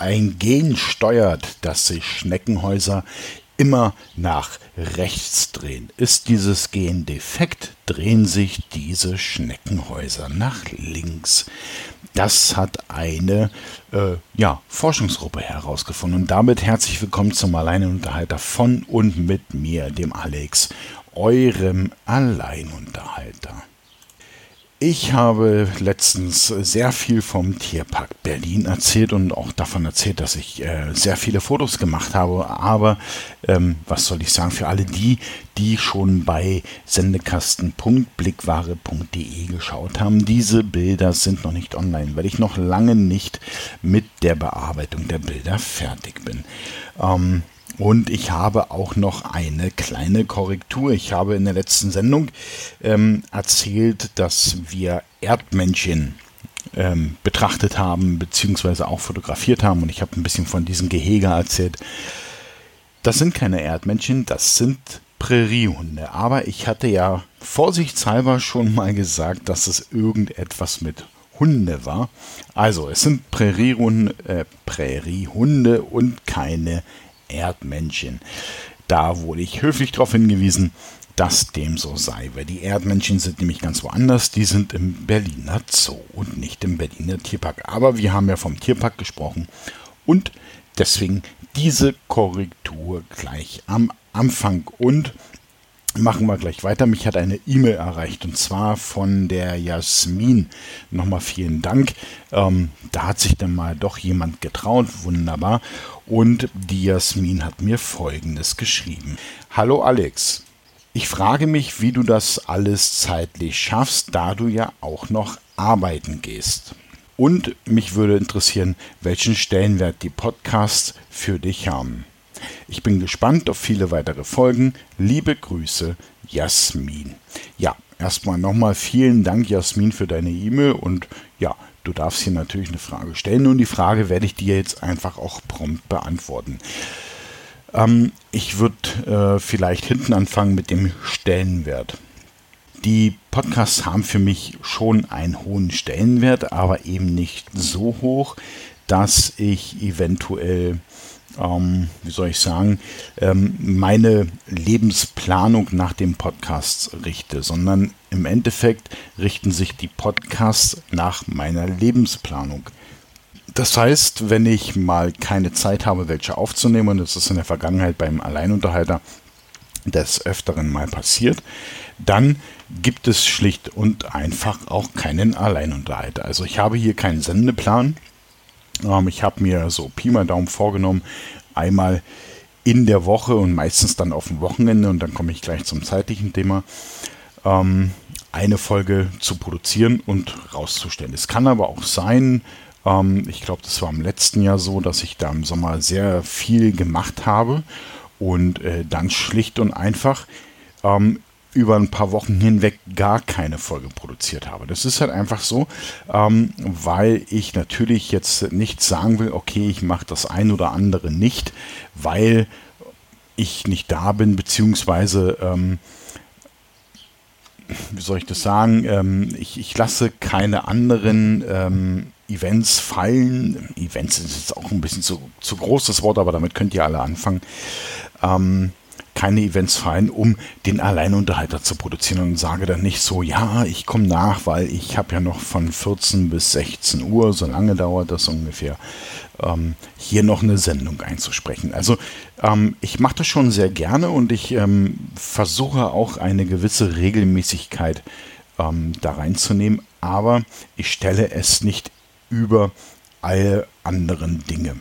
ein Gen steuert, dass sich Schneckenhäuser immer nach rechts drehen. Ist dieses Gen defekt, drehen sich diese Schneckenhäuser nach links. Das hat eine äh, ja, Forschungsgruppe herausgefunden. Und damit herzlich willkommen zum Alleinunterhalter von und mit mir, dem Alex, eurem Alleinunterhalter. Ich habe letztens sehr viel vom Tierpark Berlin erzählt und auch davon erzählt, dass ich äh, sehr viele Fotos gemacht habe. Aber ähm, was soll ich sagen, für alle die, die schon bei sendekasten.blickware.de geschaut haben, diese Bilder sind noch nicht online, weil ich noch lange nicht mit der Bearbeitung der Bilder fertig bin. Ähm, und ich habe auch noch eine kleine Korrektur. Ich habe in der letzten Sendung ähm, erzählt, dass wir Erdmännchen ähm, betrachtet haben, beziehungsweise auch fotografiert haben. Und ich habe ein bisschen von diesem Gehege erzählt. Das sind keine Erdmännchen, das sind Präriehunde. Aber ich hatte ja vorsichtshalber schon mal gesagt, dass es irgendetwas mit Hunde war. Also, es sind Präriehunde, äh, Präriehunde und keine Erdmännchen. Da wurde ich höflich darauf hingewiesen, dass dem so sei, weil die Erdmännchen sind nämlich ganz woanders, die sind im Berliner Zoo und nicht im Berliner Tierpark. Aber wir haben ja vom Tierpark gesprochen und deswegen diese Korrektur gleich am Anfang und machen wir gleich weiter. Mich hat eine E-Mail erreicht und zwar von der Jasmin. Nochmal vielen Dank. Ähm, da hat sich dann mal doch jemand getraut. Wunderbar. Und die Jasmin hat mir Folgendes geschrieben. Hallo Alex. Ich frage mich, wie du das alles zeitlich schaffst, da du ja auch noch arbeiten gehst. Und mich würde interessieren, welchen Stellenwert die Podcasts für dich haben. Ich bin gespannt auf viele weitere Folgen. Liebe Grüße, Jasmin. Ja, erstmal nochmal vielen Dank, Jasmin, für deine E-Mail und ja, du darfst hier natürlich eine Frage stellen und die Frage werde ich dir jetzt einfach auch prompt beantworten. Ähm, ich würde äh, vielleicht hinten anfangen mit dem Stellenwert. Die Podcasts haben für mich schon einen hohen Stellenwert, aber eben nicht so hoch, dass ich eventuell ähm, wie soll ich sagen, ähm, meine Lebensplanung nach dem Podcast richte, sondern im Endeffekt richten sich die Podcasts nach meiner Lebensplanung. Das heißt, wenn ich mal keine Zeit habe, welche aufzunehmen, und das ist in der Vergangenheit beim Alleinunterhalter des Öfteren mal passiert, dann gibt es schlicht und einfach auch keinen Alleinunterhalter. Also ich habe hier keinen Sendeplan, ähm, ich habe mir so Pi mal Daumen vorgenommen, einmal in der Woche und meistens dann auf dem Wochenende, und dann komme ich gleich zum zeitlichen Thema, ähm, eine Folge zu produzieren und rauszustellen. Es kann aber auch sein, ähm, ich glaube, das war im letzten Jahr so, dass ich da im Sommer sehr viel gemacht habe und äh, dann schlicht und einfach ähm, über ein paar Wochen hinweg gar keine Folge produziert habe. Das ist halt einfach so, ähm, weil ich natürlich jetzt nicht sagen will, okay, ich mache das ein oder andere nicht, weil ich nicht da bin, beziehungsweise, ähm, wie soll ich das sagen, ähm, ich, ich, lasse keine anderen ähm, Events fallen. Events ist jetzt auch ein bisschen zu, zu groß das Wort, aber damit könnt ihr alle anfangen. Ähm, keine Events fallen, um den Alleinunterhalter zu produzieren und sage dann nicht so, ja, ich komme nach, weil ich habe ja noch von 14 bis 16 Uhr, so lange dauert das ungefähr, ähm, hier noch eine Sendung einzusprechen. Also ähm, ich mache das schon sehr gerne und ich ähm, versuche auch eine gewisse Regelmäßigkeit ähm, da reinzunehmen, aber ich stelle es nicht über alle anderen Dinge.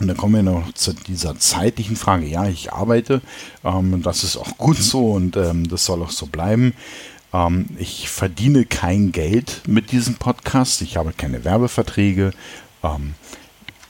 Und dann kommen wir noch zu dieser zeitlichen Frage. Ja, ich arbeite, ähm, das ist auch gut so und ähm, das soll auch so bleiben. Ähm, ich verdiene kein Geld mit diesem Podcast. Ich habe keine Werbeverträge. Ähm,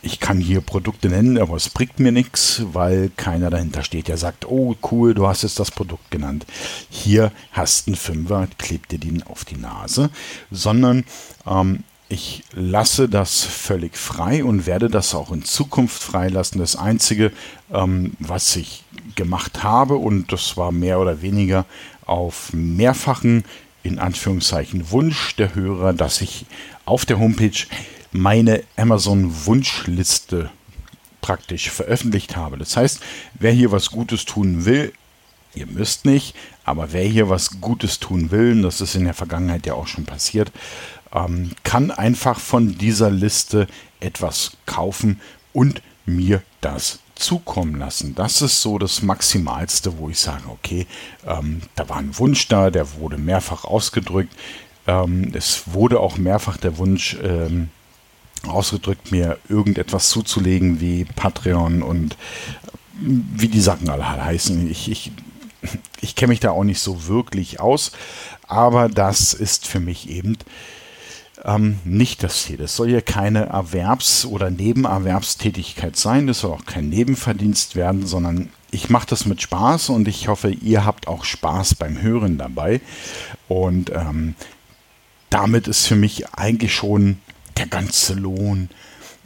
ich kann hier Produkte nennen, aber es bringt mir nichts, weil keiner dahinter steht, der sagt, oh cool, du hast jetzt das Produkt genannt. Hier hast du einen Fünfer, klebt dir den auf die Nase, sondern ähm, ich lasse das völlig frei und werde das auch in Zukunft freilassen. Das Einzige, ähm, was ich gemacht habe, und das war mehr oder weniger auf mehrfachen, in Anführungszeichen, Wunsch der Hörer, dass ich auf der Homepage meine Amazon-Wunschliste praktisch veröffentlicht habe. Das heißt, wer hier was Gutes tun will, ihr müsst nicht, aber wer hier was Gutes tun will, und das ist in der Vergangenheit ja auch schon passiert, ähm, kann einfach von dieser Liste etwas kaufen und mir das zukommen lassen. Das ist so das Maximalste, wo ich sage, okay, ähm, da war ein Wunsch da, der wurde mehrfach ausgedrückt. Ähm, es wurde auch mehrfach der Wunsch ähm, ausgedrückt, mir irgendetwas zuzulegen wie Patreon und wie die Sachen alle heißen. Ich, ich, ich kenne mich da auch nicht so wirklich aus, aber das ist für mich eben ähm, nicht das Ziel. Es soll ja keine Erwerbs- oder Nebenerwerbstätigkeit sein, es soll auch kein Nebenverdienst werden, sondern ich mache das mit Spaß und ich hoffe, ihr habt auch Spaß beim Hören dabei. Und ähm, damit ist für mich eigentlich schon der ganze Lohn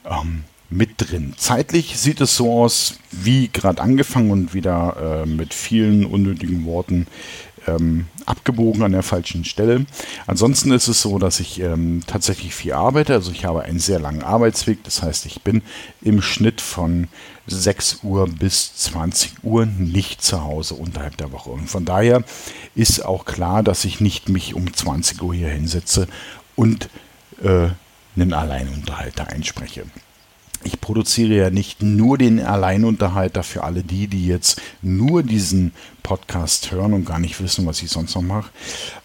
ähm, mit drin. Zeitlich sieht es so aus, wie gerade angefangen und wieder äh, mit vielen unnötigen Worten ähm, abgebogen an der falschen Stelle. Ansonsten ist es so, dass ich ähm, tatsächlich viel arbeite. Also ich habe einen sehr langen Arbeitsweg. Das heißt, ich bin im Schnitt von 6 Uhr bis 20 Uhr nicht zu Hause unterhalb der Woche. Und von daher ist auch klar, dass ich nicht mich um 20 Uhr hier hinsetze und äh, einen Alleinunterhalter einspreche ich produziere ja nicht nur den Alleinunterhalter für alle die, die jetzt nur diesen Podcast hören und gar nicht wissen, was ich sonst noch mache.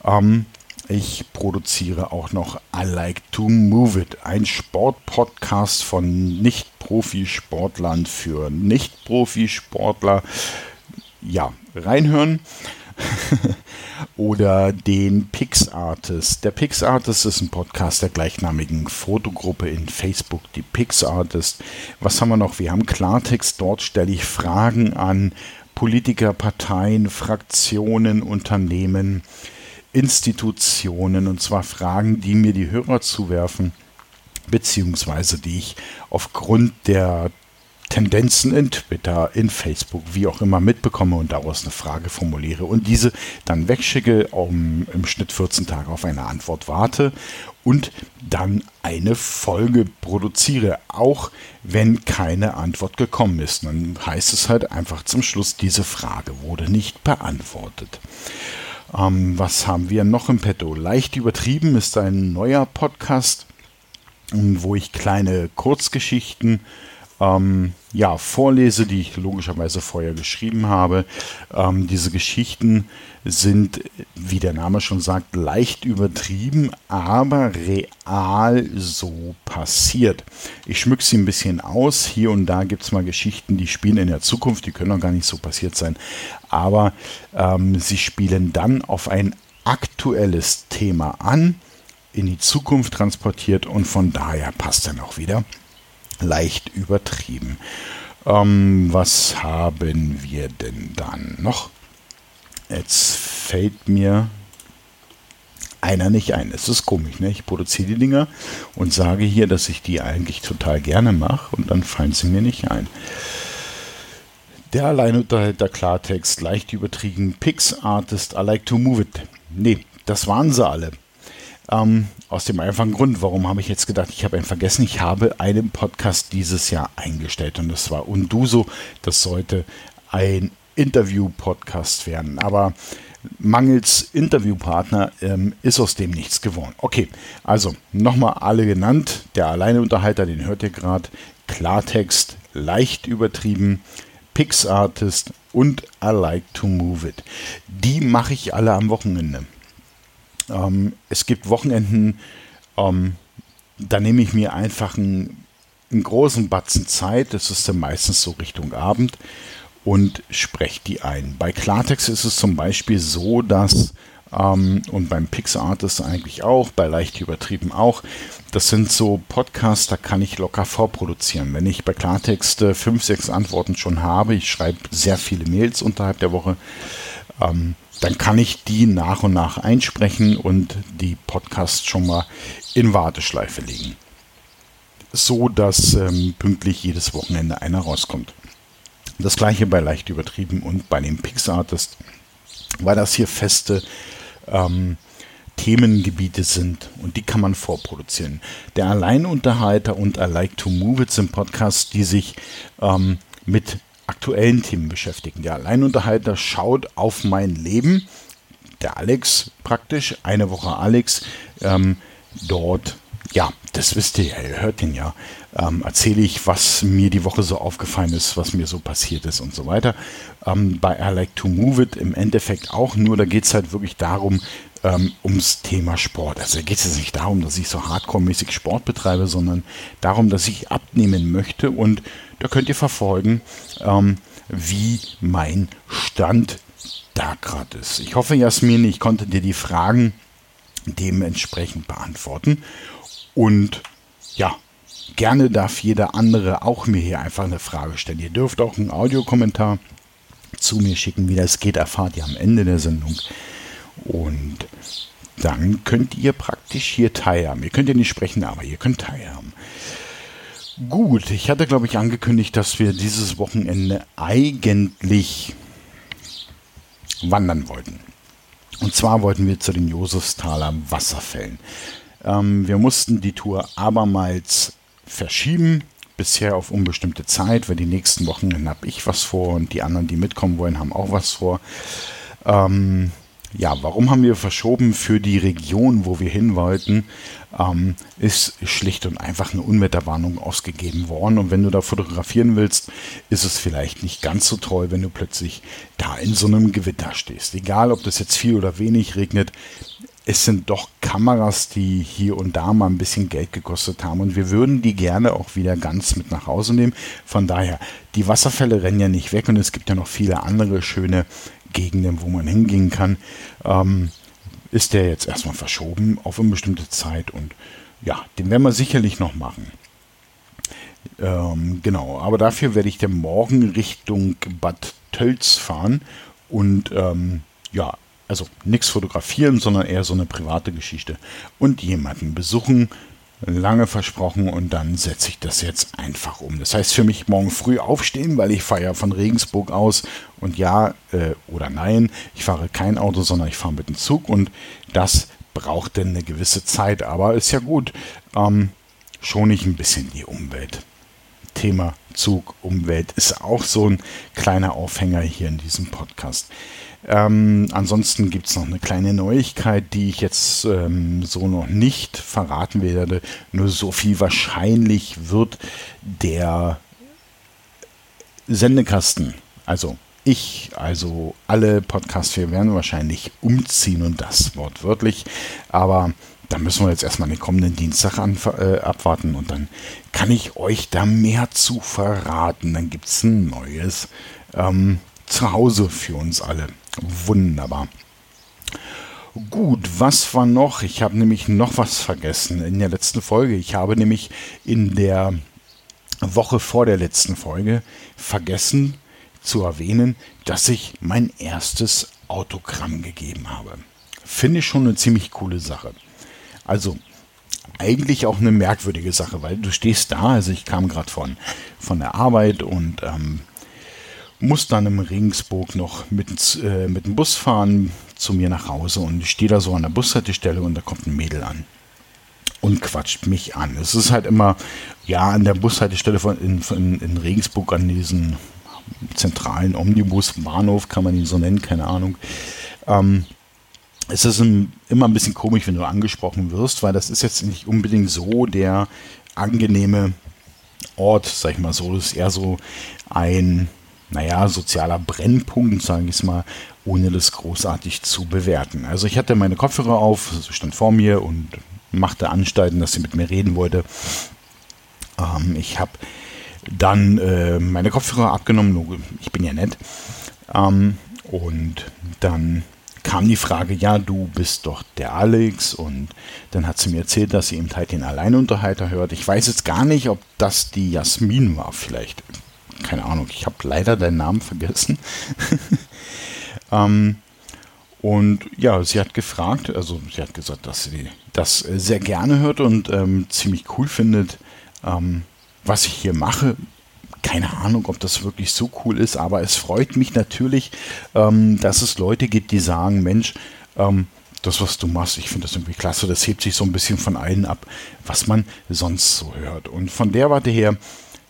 Ähm, ich produziere auch noch I Like to Move It, ein Sportpodcast von Nicht-Profisportlern für Nicht-Profisportler. Ja, reinhören. oder den PixArtist. Der PixArtist ist ein Podcast der gleichnamigen Fotogruppe in Facebook, die PixArtist. Was haben wir noch? Wir haben Klartext. Dort stelle ich Fragen an Politiker, Parteien, Fraktionen, Unternehmen, Institutionen und zwar Fragen, die mir die Hörer zuwerfen beziehungsweise die ich aufgrund der Tendenzen in Twitter, in Facebook, wie auch immer mitbekomme und daraus eine Frage formuliere und diese dann wegschicke, um im Schnitt 14 Tage auf eine Antwort warte und dann eine Folge produziere, auch wenn keine Antwort gekommen ist. Dann heißt es halt einfach zum Schluss, diese Frage wurde nicht beantwortet. Ähm, was haben wir noch im Petto? Leicht übertrieben ist ein neuer Podcast, wo ich kleine Kurzgeschichten ähm, ja, vorlese, die ich logischerweise vorher geschrieben habe. Ähm, diese Geschichten sind, wie der Name schon sagt, leicht übertrieben, aber real so passiert. Ich schmücke sie ein bisschen aus. Hier und da gibt es mal Geschichten, die spielen in der Zukunft, die können noch gar nicht so passiert sein. Aber ähm, sie spielen dann auf ein aktuelles Thema an, in die Zukunft transportiert und von daher passt dann auch wieder leicht übertrieben. Ähm, was haben wir denn dann noch? Jetzt fällt mir einer nicht ein. Es ist komisch, ne? Ich produziere die Dinger und sage hier, dass ich die eigentlich total gerne mache und dann fallen sie mir nicht ein. Der Alleinunterhalter Klartext, leicht übertrieben, Pix Artist, I like to move it. Nee, das waren sie alle. Ähm, aus dem einfachen Grund, warum habe ich jetzt gedacht, ich habe ihn vergessen, ich habe einen Podcast dieses Jahr eingestellt und das war Unduso. Das sollte ein Interview-Podcast werden. Aber mangels Interviewpartner ähm, ist aus dem nichts geworden. Okay, also nochmal alle genannt. Der Alleinunterhalter, den hört ihr gerade. Klartext, leicht übertrieben. Pixartist und I Like to Move It. Die mache ich alle am Wochenende. Ähm, es gibt Wochenenden, ähm, da nehme ich mir einfach einen, einen, großen Batzen Zeit, das ist dann meistens so Richtung Abend, und spreche die ein. Bei Klartext ist es zum Beispiel so, dass ähm, und beim PixArtist eigentlich auch, bei leicht übertrieben auch. Das sind so Podcasts, da kann ich locker vorproduzieren. Wenn ich bei Klartext äh, fünf, sechs Antworten schon habe, ich schreibe sehr viele Mails unterhalb der Woche, ähm, dann kann ich die nach und nach einsprechen und die Podcasts schon mal in Warteschleife legen. So dass ähm, pünktlich jedes Wochenende einer rauskommt. Das gleiche bei leicht übertrieben und bei dem Pixartist, weil das hier feste ähm, Themengebiete sind und die kann man vorproduzieren. Der Alleinunterhalter und I Like to Move It sind Podcasts, die sich ähm, mit aktuellen Themen beschäftigen. Der Alleinunterhalter schaut auf mein Leben, der Alex praktisch, eine Woche Alex, ähm, dort, ja, das wisst ihr ja, ihr hört den ja, ähm, erzähle ich, was mir die Woche so aufgefallen ist, was mir so passiert ist und so weiter. Ähm, bei I Like to Move It im Endeffekt auch nur, da geht es halt wirklich darum, ähm, ums Thema Sport. Also da geht es jetzt nicht darum, dass ich so hardcore-mäßig Sport betreibe, sondern darum, dass ich abnehmen möchte und da könnt ihr verfolgen, ähm, wie mein Stand da gerade ist. Ich hoffe, Jasmin, ich konnte dir die Fragen dementsprechend beantworten. Und ja, gerne darf jeder andere auch mir hier einfach eine Frage stellen. Ihr dürft auch einen Audiokommentar zu mir schicken. Wie das geht, erfahrt ihr am Ende der Sendung. Und dann könnt ihr praktisch hier teilhaben. Ihr könnt ja nicht sprechen, aber ihr könnt teilhaben. Gut, ich hatte, glaube ich, angekündigt, dass wir dieses Wochenende eigentlich wandern wollten. Und zwar wollten wir zu den Josefsthaler Wasserfällen. Ähm, wir mussten die Tour abermals verschieben, bisher auf unbestimmte Zeit, weil die nächsten Wochen habe ich was vor und die anderen, die mitkommen wollen, haben auch was vor. Ähm, ja, warum haben wir verschoben für die Region, wo wir hin wollten? Ähm, ist schlicht und einfach eine Unwetterwarnung ausgegeben worden. Und wenn du da fotografieren willst, ist es vielleicht nicht ganz so toll, wenn du plötzlich da in so einem Gewitter stehst. Egal, ob das jetzt viel oder wenig regnet, es sind doch Kameras, die hier und da mal ein bisschen Geld gekostet haben. Und wir würden die gerne auch wieder ganz mit nach Hause nehmen. Von daher, die Wasserfälle rennen ja nicht weg und es gibt ja noch viele andere schöne Gegenden, wo man hingehen kann, ähm, ist der jetzt erstmal verschoben auf eine bestimmte Zeit und ja, den werden wir sicherlich noch machen. Ähm, genau, aber dafür werde ich dann morgen Richtung Bad Tölz fahren und ähm, ja, also nichts fotografieren, sondern eher so eine private Geschichte und jemanden besuchen, lange versprochen und dann setze ich das jetzt einfach um. Das heißt für mich morgen früh aufstehen, weil ich fahre ja von Regensburg aus und ja äh, oder nein, ich fahre kein Auto, sondern ich fahre mit dem Zug und das braucht denn eine gewisse Zeit, aber ist ja gut. Ähm, schon ich ein bisschen die Umwelt. Thema Zug, Umwelt ist auch so ein kleiner Aufhänger hier in diesem Podcast. Ähm, ansonsten gibt es noch eine kleine Neuigkeit, die ich jetzt ähm, so noch nicht verraten werde. Nur so viel wahrscheinlich wird der Sendekasten, also ich, also alle Podcasts, wir werden wahrscheinlich umziehen und das wortwörtlich. Aber da müssen wir jetzt erstmal den kommenden Dienstag äh, abwarten und dann kann ich euch da mehr zu verraten. Dann gibt es ein neues ähm, Zuhause für uns alle. Wunderbar. Gut, was war noch? Ich habe nämlich noch was vergessen in der letzten Folge. Ich habe nämlich in der Woche vor der letzten Folge vergessen zu erwähnen, dass ich mein erstes Autogramm gegeben habe. Finde ich schon eine ziemlich coole Sache. Also eigentlich auch eine merkwürdige Sache, weil du stehst da, also ich kam gerade von, von der Arbeit und ähm, muss dann im Regensburg noch mit, äh, mit dem Bus fahren zu mir nach Hause und ich stehe da so an der Bushaltestelle und da kommt ein Mädel an und quatscht mich an. Es ist halt immer, ja, an der Bushaltestelle von, in, in, in Regensburg an diesen zentralen Omnibus-Bahnhof, kann man ihn so nennen, keine Ahnung. Ähm, es ist ein, immer ein bisschen komisch, wenn du angesprochen wirst, weil das ist jetzt nicht unbedingt so der angenehme Ort, sag ich mal so. Das ist eher so ein naja, sozialer Brennpunkt, sage ich es mal, ohne das großartig zu bewerten. Also ich hatte meine Kopfhörer auf, sie stand vor mir und machte Anstalten, dass sie mit mir reden wollte. Ähm, ich habe dann äh, meine Kopfhörer abgenommen, ich bin ja nett. Ähm, und dann kam die Frage, ja, du bist doch der Alex und dann hat sie mir erzählt, dass sie im Teil den Alleinunterhalter hört. Ich weiß jetzt gar nicht, ob das die Jasmin war vielleicht keine Ahnung, ich habe leider deinen Namen vergessen. ähm, und ja, sie hat gefragt, also sie hat gesagt, dass sie das sehr gerne hört und ähm, ziemlich cool findet, ähm, was ich hier mache. Keine Ahnung, ob das wirklich so cool ist, aber es freut mich natürlich, ähm, dass es Leute gibt, die sagen, Mensch, ähm, das, was du machst, ich finde das irgendwie klasse. Das hebt sich so ein bisschen von allen ab, was man sonst so hört. Und von der Warte her,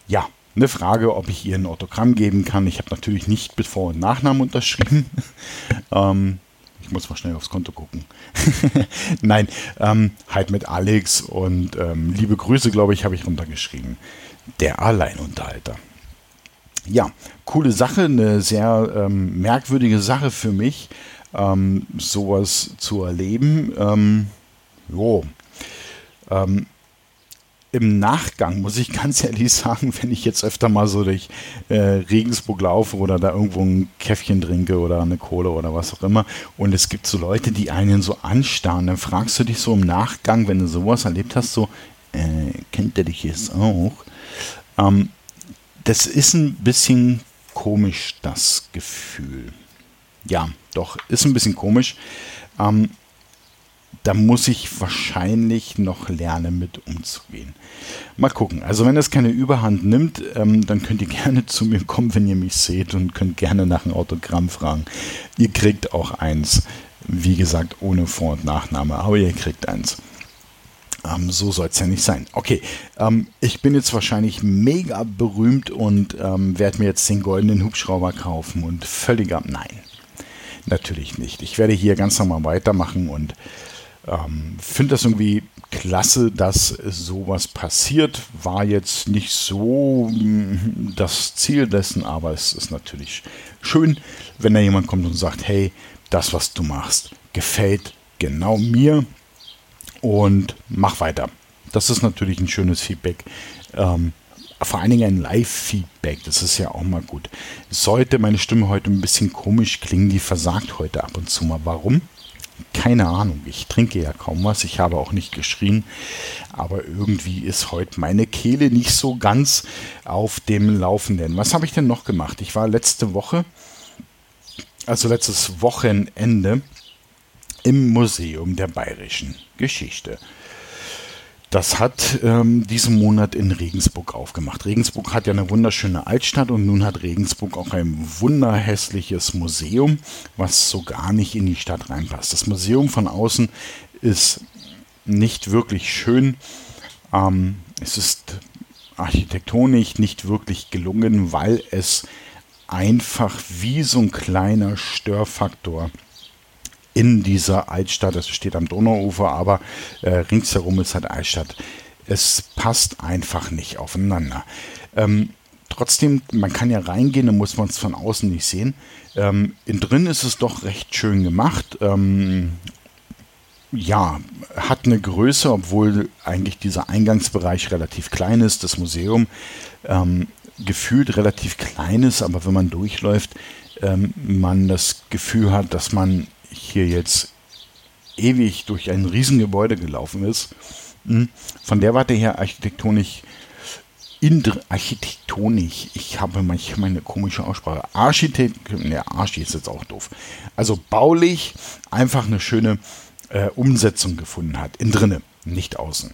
ja, eine Frage, ob ich ihr ein Autogramm geben kann. Ich habe natürlich nicht mit Vor- und Nachnamen unterschrieben. ähm, ich muss mal schnell aufs Konto gucken. Nein, ähm, halt mit Alex und ähm, liebe Grüße, glaube ich, habe ich runtergeschrieben. Der Alleinunterhalter. Ja, coole Sache, eine sehr ähm, merkwürdige Sache für mich, ähm, sowas zu erleben. Ähm, jo. Ähm, im Nachgang muss ich ganz ehrlich sagen, wenn ich jetzt öfter mal so durch äh, Regensburg laufe oder da irgendwo ein Käffchen trinke oder eine Kohle oder was auch immer und es gibt so Leute, die einen so anstarren, dann fragst du dich so im Nachgang, wenn du sowas erlebt hast, so, äh, kennt der dich jetzt auch? Ähm, das ist ein bisschen komisch, das Gefühl. Ja, doch, ist ein bisschen komisch. Ähm, da muss ich wahrscheinlich noch lernen, mit umzugehen. Mal gucken. Also wenn es keine Überhand nimmt, ähm, dann könnt ihr gerne zu mir kommen, wenn ihr mich seht und könnt gerne nach einem Autogramm fragen. Ihr kriegt auch eins. Wie gesagt, ohne Vor- und Nachname, aber ihr kriegt eins. Ähm, so soll es ja nicht sein. Okay, ähm, ich bin jetzt wahrscheinlich mega berühmt und ähm, werde mir jetzt den goldenen Hubschrauber kaufen und völliger. Nein, natürlich nicht. Ich werde hier ganz normal weitermachen und ähm, Finde das irgendwie klasse, dass sowas passiert. War jetzt nicht so mm, das Ziel dessen, aber es ist natürlich schön, wenn da jemand kommt und sagt, hey, das, was du machst, gefällt genau mir und mach weiter. Das ist natürlich ein schönes Feedback. Ähm, vor allen Dingen ein Live-Feedback, das ist ja auch mal gut. Sollte meine Stimme heute ein bisschen komisch klingen, die versagt heute ab und zu mal. Warum? Keine Ahnung. Ich trinke ja kaum was. Ich habe auch nicht geschrien. Aber irgendwie ist heute meine Kehle nicht so ganz auf dem Laufenden. Was habe ich denn noch gemacht? Ich war letzte Woche, also letztes Wochenende, im Museum der bayerischen Geschichte. Das hat ähm, diesen Monat in Regensburg aufgemacht. Regensburg hat ja eine wunderschöne Altstadt und nun hat Regensburg auch ein wunderhässliches Museum, was so gar nicht in die Stadt reinpasst. Das Museum von außen ist nicht wirklich schön. Ähm, es ist architektonisch nicht wirklich gelungen, weil es einfach wie so ein kleiner Störfaktor ist in dieser Altstadt. Es steht am Donauufer, aber äh, ringsherum ist halt Altstadt. Es passt einfach nicht aufeinander. Ähm, trotzdem, man kann ja reingehen, dann muss man es von außen nicht sehen. Ähm, in drin ist es doch recht schön gemacht. Ähm, ja, hat eine Größe, obwohl eigentlich dieser Eingangsbereich relativ klein ist, das Museum ähm, gefühlt relativ klein ist, aber wenn man durchläuft, ähm, man das Gefühl hat, dass man hier jetzt ewig durch ein Riesengebäude gelaufen ist. Hm. Von der Warte her architektonisch, architektonisch, ich habe manchmal eine komische Aussprache. Architekt, ne, Archi ist jetzt auch doof. Also baulich einfach eine schöne äh, Umsetzung gefunden hat. In drinne, nicht außen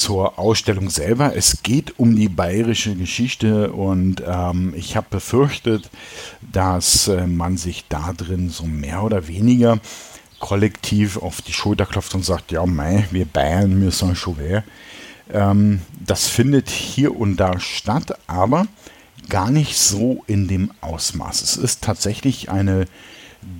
zur Ausstellung selber. Es geht um die bayerische Geschichte und ähm, ich habe befürchtet, dass äh, man sich da drin so mehr oder weniger kollektiv auf die Schulter klopft und sagt, ja, mei, wir Bayern, sind schon wer. Ähm, das findet hier und da statt, aber gar nicht so in dem Ausmaß. Es ist tatsächlich eine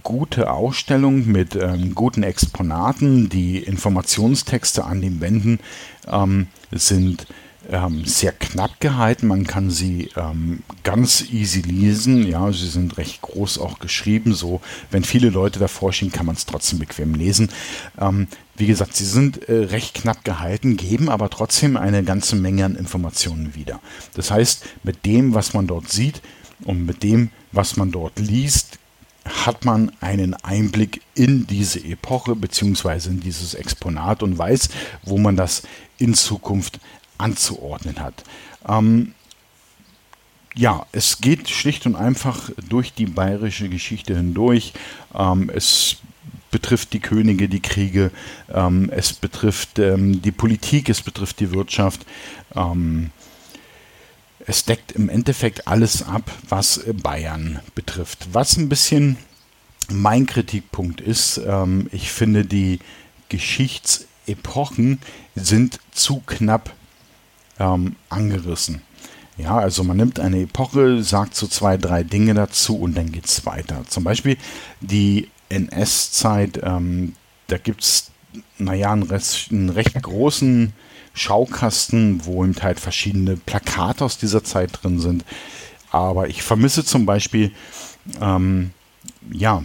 gute Ausstellung mit ähm, guten Exponaten. Die Informationstexte an den Wänden ähm, sind ähm, sehr knapp gehalten. Man kann sie ähm, ganz easy lesen. Ja, sie sind recht groß auch geschrieben. So, wenn viele Leute davor stehen, kann man es trotzdem bequem lesen. Ähm, wie gesagt, sie sind äh, recht knapp gehalten, geben aber trotzdem eine ganze Menge an Informationen wieder. Das heißt, mit dem, was man dort sieht und mit dem, was man dort liest, hat man einen Einblick in diese Epoche bzw. in dieses Exponat und weiß, wo man das in Zukunft anzuordnen hat. Ähm, ja, es geht schlicht und einfach durch die bayerische Geschichte hindurch. Ähm, es betrifft die Könige, die Kriege, ähm, es betrifft ähm, die Politik, es betrifft die Wirtschaft. Ähm, es deckt im Endeffekt alles ab, was Bayern betrifft. Was ein bisschen mein Kritikpunkt ist, ähm, ich finde, die Geschichtsepochen sind zu knapp ähm, angerissen. Ja, also man nimmt eine Epoche, sagt so zwei, drei Dinge dazu und dann geht es weiter. Zum Beispiel die NS-Zeit, ähm, da gibt es, naja, einen, einen recht großen Schaukasten, wo eben halt verschiedene Plakate aus dieser Zeit drin sind. Aber ich vermisse zum Beispiel, ähm, ja,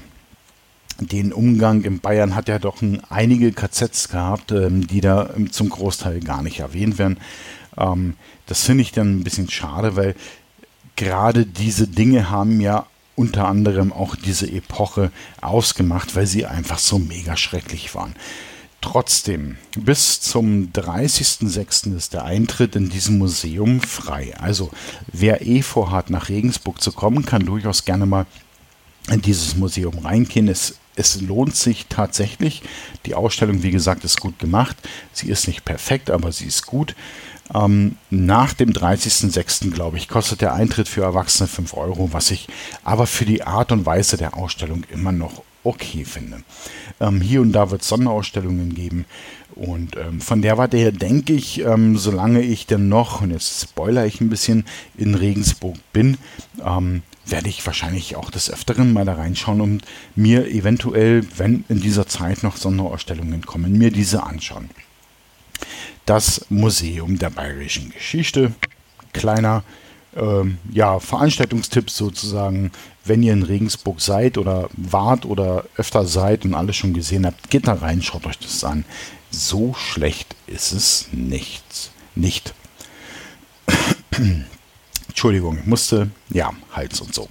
den Umgang in Bayern hat ja doch ein, einige KZs gehabt, ähm, die da ähm, zum Großteil gar nicht erwähnt werden. Ähm, das finde ich dann ein bisschen schade, weil gerade diese Dinge haben ja unter anderem auch diese Epoche ausgemacht, weil sie einfach so mega schrecklich waren. Trotzdem, bis zum 30.06. ist der Eintritt in diesem Museum frei. Also wer eh vorhat, nach Regensburg zu kommen, kann durchaus gerne mal in dieses Museum reingehen. Es, es lohnt sich tatsächlich. Die Ausstellung, wie gesagt, ist gut gemacht. Sie ist nicht perfekt, aber sie ist gut. Ähm, nach dem 30.06. glaube ich, kostet der Eintritt für Erwachsene 5 Euro, was ich aber für die Art und Weise der Ausstellung immer noch okay finde. Ähm, hier und da wird es Sonderausstellungen geben und ähm, von der Warte her denke ich, ähm, solange ich denn noch, und jetzt spoiler ich ein bisschen, in Regensburg bin, ähm, werde ich wahrscheinlich auch des Öfteren mal da reinschauen und mir eventuell, wenn in dieser Zeit noch Sonderausstellungen kommen, mir diese anschauen das Museum der bayerischen Geschichte. Kleiner ähm, ja, Veranstaltungstipp sozusagen, wenn ihr in Regensburg seid oder wart oder öfter seid und alles schon gesehen habt, geht da rein, schaut euch das an. So schlecht ist es nicht. Nicht. Entschuldigung, ich musste, ja, Hals und so.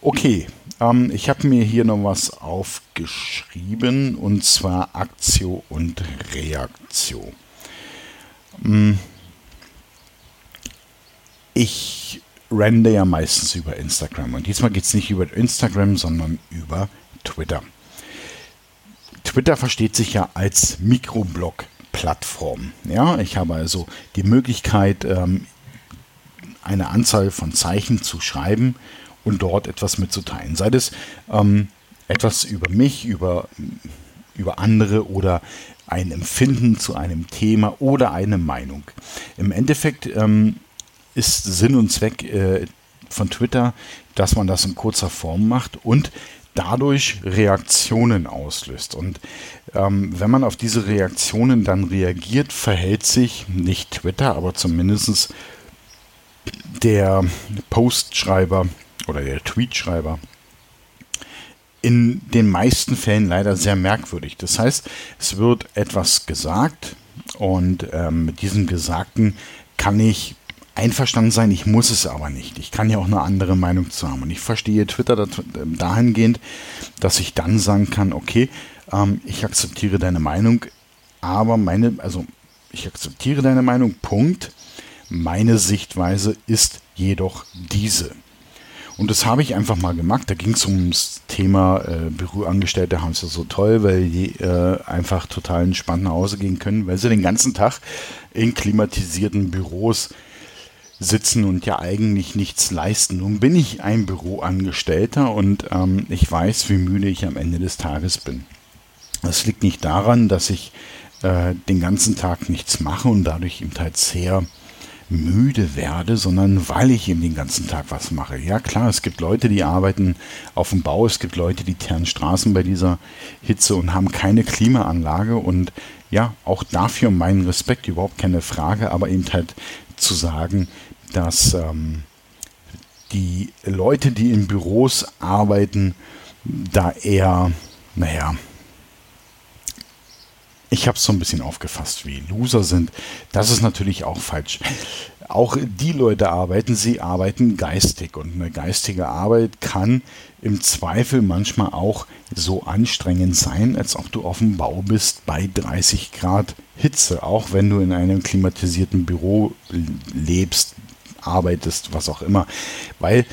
Okay, ähm, ich habe mir hier noch was aufgeschrieben und zwar Aktio und Reaktio. Hm. Ich rende ja meistens über Instagram und diesmal geht es nicht über Instagram, sondern über Twitter. Twitter versteht sich ja als Mikroblog-Plattform. Ja, ich habe also die Möglichkeit, ähm, eine Anzahl von Zeichen zu schreiben und dort etwas mitzuteilen. Sei es ähm, etwas über mich, über, über andere oder ein Empfinden zu einem Thema oder eine Meinung. Im Endeffekt ähm, ist Sinn und Zweck äh, von Twitter, dass man das in kurzer Form macht und dadurch Reaktionen auslöst. Und ähm, wenn man auf diese Reaktionen dann reagiert, verhält sich nicht Twitter, aber zumindest der Postschreiber oder der Tweetschreiber in den meisten Fällen leider sehr merkwürdig. Das heißt, es wird etwas gesagt und ähm, mit diesem Gesagten kann ich einverstanden sein, ich muss es aber nicht. Ich kann ja auch eine andere Meinung zu haben. Und ich verstehe Twitter dahingehend, dass ich dann sagen kann, okay, ähm, ich akzeptiere deine Meinung, aber meine, also ich akzeptiere deine Meinung, Punkt. Meine Sichtweise ist jedoch diese. Und das habe ich einfach mal gemacht. Da ging es ums Thema äh, Büroangestellte haben es ja so toll, weil die äh, einfach total entspannt nach Hause gehen können, weil sie den ganzen Tag in klimatisierten Büros sitzen und ja eigentlich nichts leisten. Nun bin ich ein Büroangestellter und ähm, ich weiß, wie müde ich am Ende des Tages bin. Das liegt nicht daran, dass ich äh, den ganzen Tag nichts mache und dadurch eben halt sehr müde werde, sondern weil ich eben den ganzen Tag was mache. Ja klar, es gibt Leute, die arbeiten auf dem Bau, es gibt Leute, die teeren Straßen bei dieser Hitze und haben keine Klimaanlage und ja, auch dafür meinen Respekt, überhaupt keine Frage, aber eben halt zu sagen, dass ähm, die Leute, die in Büros arbeiten, da eher, naja, ich habe es so ein bisschen aufgefasst, wie Loser sind. Das ist natürlich auch falsch. Auch die Leute arbeiten, sie arbeiten geistig. Und eine geistige Arbeit kann im Zweifel manchmal auch so anstrengend sein, als ob du auf dem Bau bist bei 30 Grad Hitze. Auch wenn du in einem klimatisierten Büro lebst, arbeitest, was auch immer. Weil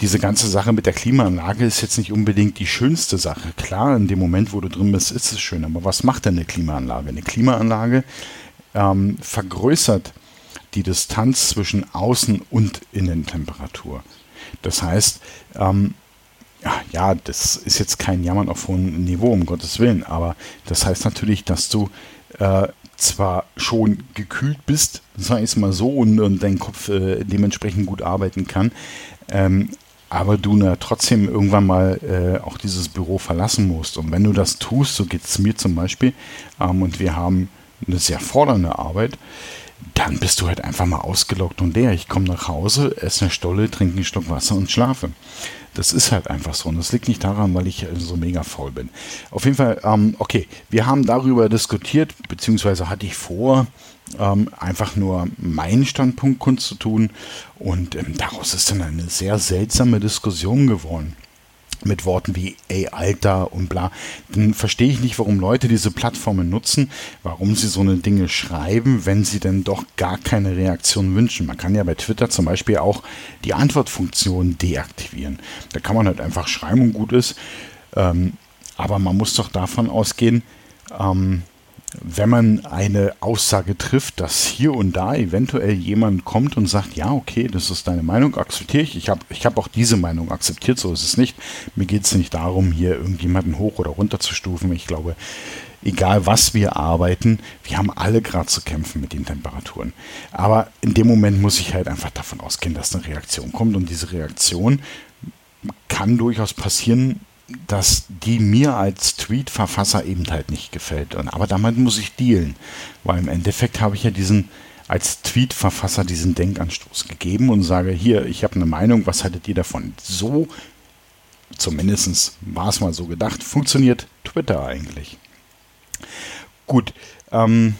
diese ganze Sache mit der Klimaanlage ist jetzt nicht unbedingt die schönste Sache. Klar, in dem Moment, wo du drin bist, ist es schön. Aber was macht denn eine Klimaanlage? Eine Klimaanlage ähm, vergrößert die Distanz zwischen Außen- und Innentemperatur. Das heißt, ähm, ja, das ist jetzt kein Jammern auf hohem Niveau, um Gottes Willen, aber das heißt natürlich, dass du äh, zwar schon gekühlt bist, ich es mal so, und, und dein Kopf äh, dementsprechend gut arbeiten kann, ähm, aber du na, trotzdem irgendwann mal äh, auch dieses Büro verlassen musst. Und wenn du das tust, so geht es mir zum Beispiel, ähm, und wir haben eine sehr fordernde Arbeit, dann bist du halt einfach mal ausgelockt und leer. Ich komme nach Hause, esse eine Stolle, trinke einen Stock Wasser und schlafe. Das ist halt einfach so. Und das liegt nicht daran, weil ich so mega faul bin. Auf jeden Fall, ähm, okay, wir haben darüber diskutiert, beziehungsweise hatte ich vor, ähm, einfach nur meinen Standpunkt kundzutun. Und ähm, daraus ist dann eine sehr seltsame Diskussion geworden mit Worten wie ey Alter und bla, dann verstehe ich nicht, warum Leute diese Plattformen nutzen, warum sie so eine Dinge schreiben, wenn sie denn doch gar keine Reaktion wünschen. Man kann ja bei Twitter zum Beispiel auch die Antwortfunktion deaktivieren. Da kann man halt einfach schreiben und gut ist. Ähm, aber man muss doch davon ausgehen, ähm, wenn man eine Aussage trifft, dass hier und da eventuell jemand kommt und sagt, ja, okay, das ist deine Meinung, akzeptiere ich. Ich habe ich hab auch diese Meinung akzeptiert, so ist es nicht. Mir geht es nicht darum, hier irgendjemanden hoch oder runter zu stufen. Ich glaube, egal was wir arbeiten, wir haben alle gerade zu kämpfen mit den Temperaturen. Aber in dem Moment muss ich halt einfach davon ausgehen, dass eine Reaktion kommt und diese Reaktion kann durchaus passieren, dass die mir als Tweet-Verfasser eben halt nicht gefällt. Aber damit muss ich dealen, weil im Endeffekt habe ich ja diesen als Tweet-Verfasser diesen Denkanstoß gegeben und sage, hier, ich habe eine Meinung, was haltet ihr davon? So, zumindest war es mal so gedacht, funktioniert Twitter eigentlich. Gut, ähm,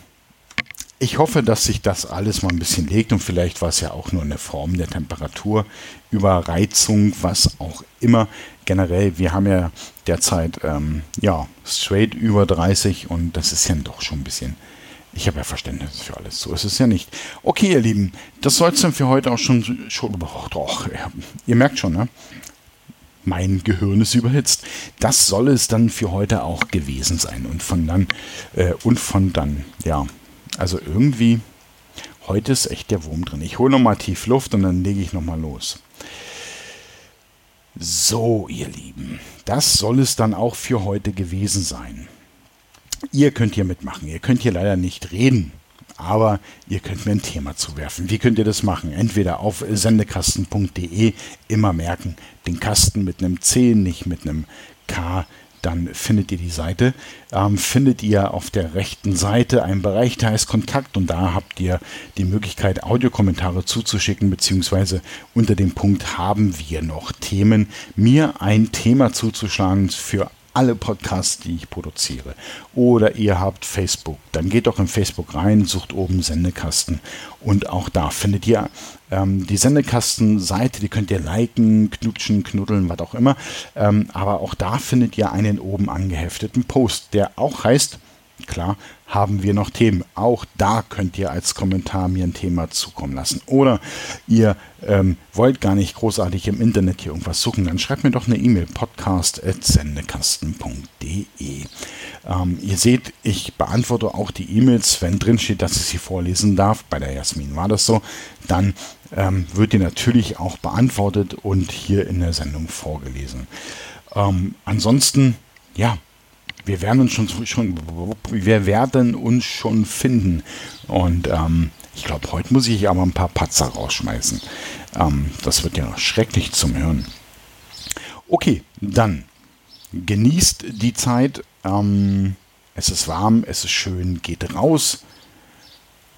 ich hoffe, dass sich das alles mal ein bisschen legt und vielleicht war es ja auch nur eine Form der Temperaturüberreizung, was auch immer. Generell, wir haben ja derzeit ähm, ja straight über 30 und das ist ja doch schon ein bisschen. Ich habe ja Verständnis für alles. So ist es ja nicht. Okay, ihr Lieben, das soll es dann für heute auch schon. schon oh, doch, ihr merkt schon, ne? mein Gehirn ist überhitzt. Das soll es dann für heute auch gewesen sein. Und von dann, äh, und von dann, ja, also irgendwie, heute ist echt der Wurm drin. Ich hole nochmal tief Luft und dann lege ich nochmal los. So, ihr Lieben, das soll es dann auch für heute gewesen sein. Ihr könnt hier mitmachen. Ihr könnt hier leider nicht reden, aber ihr könnt mir ein Thema zuwerfen. Wie könnt ihr das machen? Entweder auf sendekasten.de immer merken, den Kasten mit einem C, nicht mit einem K dann findet ihr die Seite. Ähm, findet ihr auf der rechten Seite einen Bereich, der heißt Kontakt und da habt ihr die Möglichkeit, Audiokommentare zuzuschicken, beziehungsweise unter dem Punkt haben wir noch Themen, mir ein Thema zuzuschlagen für alle Podcasts, die ich produziere. Oder ihr habt Facebook. Dann geht doch in Facebook rein, sucht oben Sendekasten. Und auch da findet ihr ähm, die Sendekasten-Seite. Die könnt ihr liken, knutschen, knuddeln, was auch immer. Ähm, aber auch da findet ihr einen oben angehefteten Post, der auch heißt Klar, haben wir noch Themen. Auch da könnt ihr als Kommentar mir ein Thema zukommen lassen. Oder ihr ähm, wollt gar nicht großartig im Internet hier irgendwas suchen, dann schreibt mir doch eine E-Mail podcast.sendekasten.de. Ähm, ihr seht, ich beantworte auch die E-Mails, wenn drin steht, dass ich sie vorlesen darf. Bei der Jasmin war das so. Dann ähm, wird die natürlich auch beantwortet und hier in der Sendung vorgelesen. Ähm, ansonsten, ja, wir werden uns schon, schon wir werden uns schon finden. Und ähm, ich glaube, heute muss ich aber ein paar Patzer rausschmeißen. Ähm, das wird ja schrecklich zum Hören. Okay, dann genießt die Zeit. Ähm, es ist warm, es ist schön, geht raus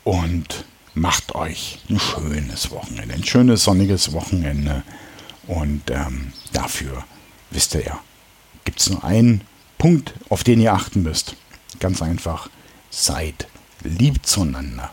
und macht euch ein schönes Wochenende, ein schönes sonniges Wochenende. Und ähm, dafür, wisst ihr ja, gibt es nur einen Punkt, auf den ihr achten müsst. Ganz einfach, seid lieb zueinander.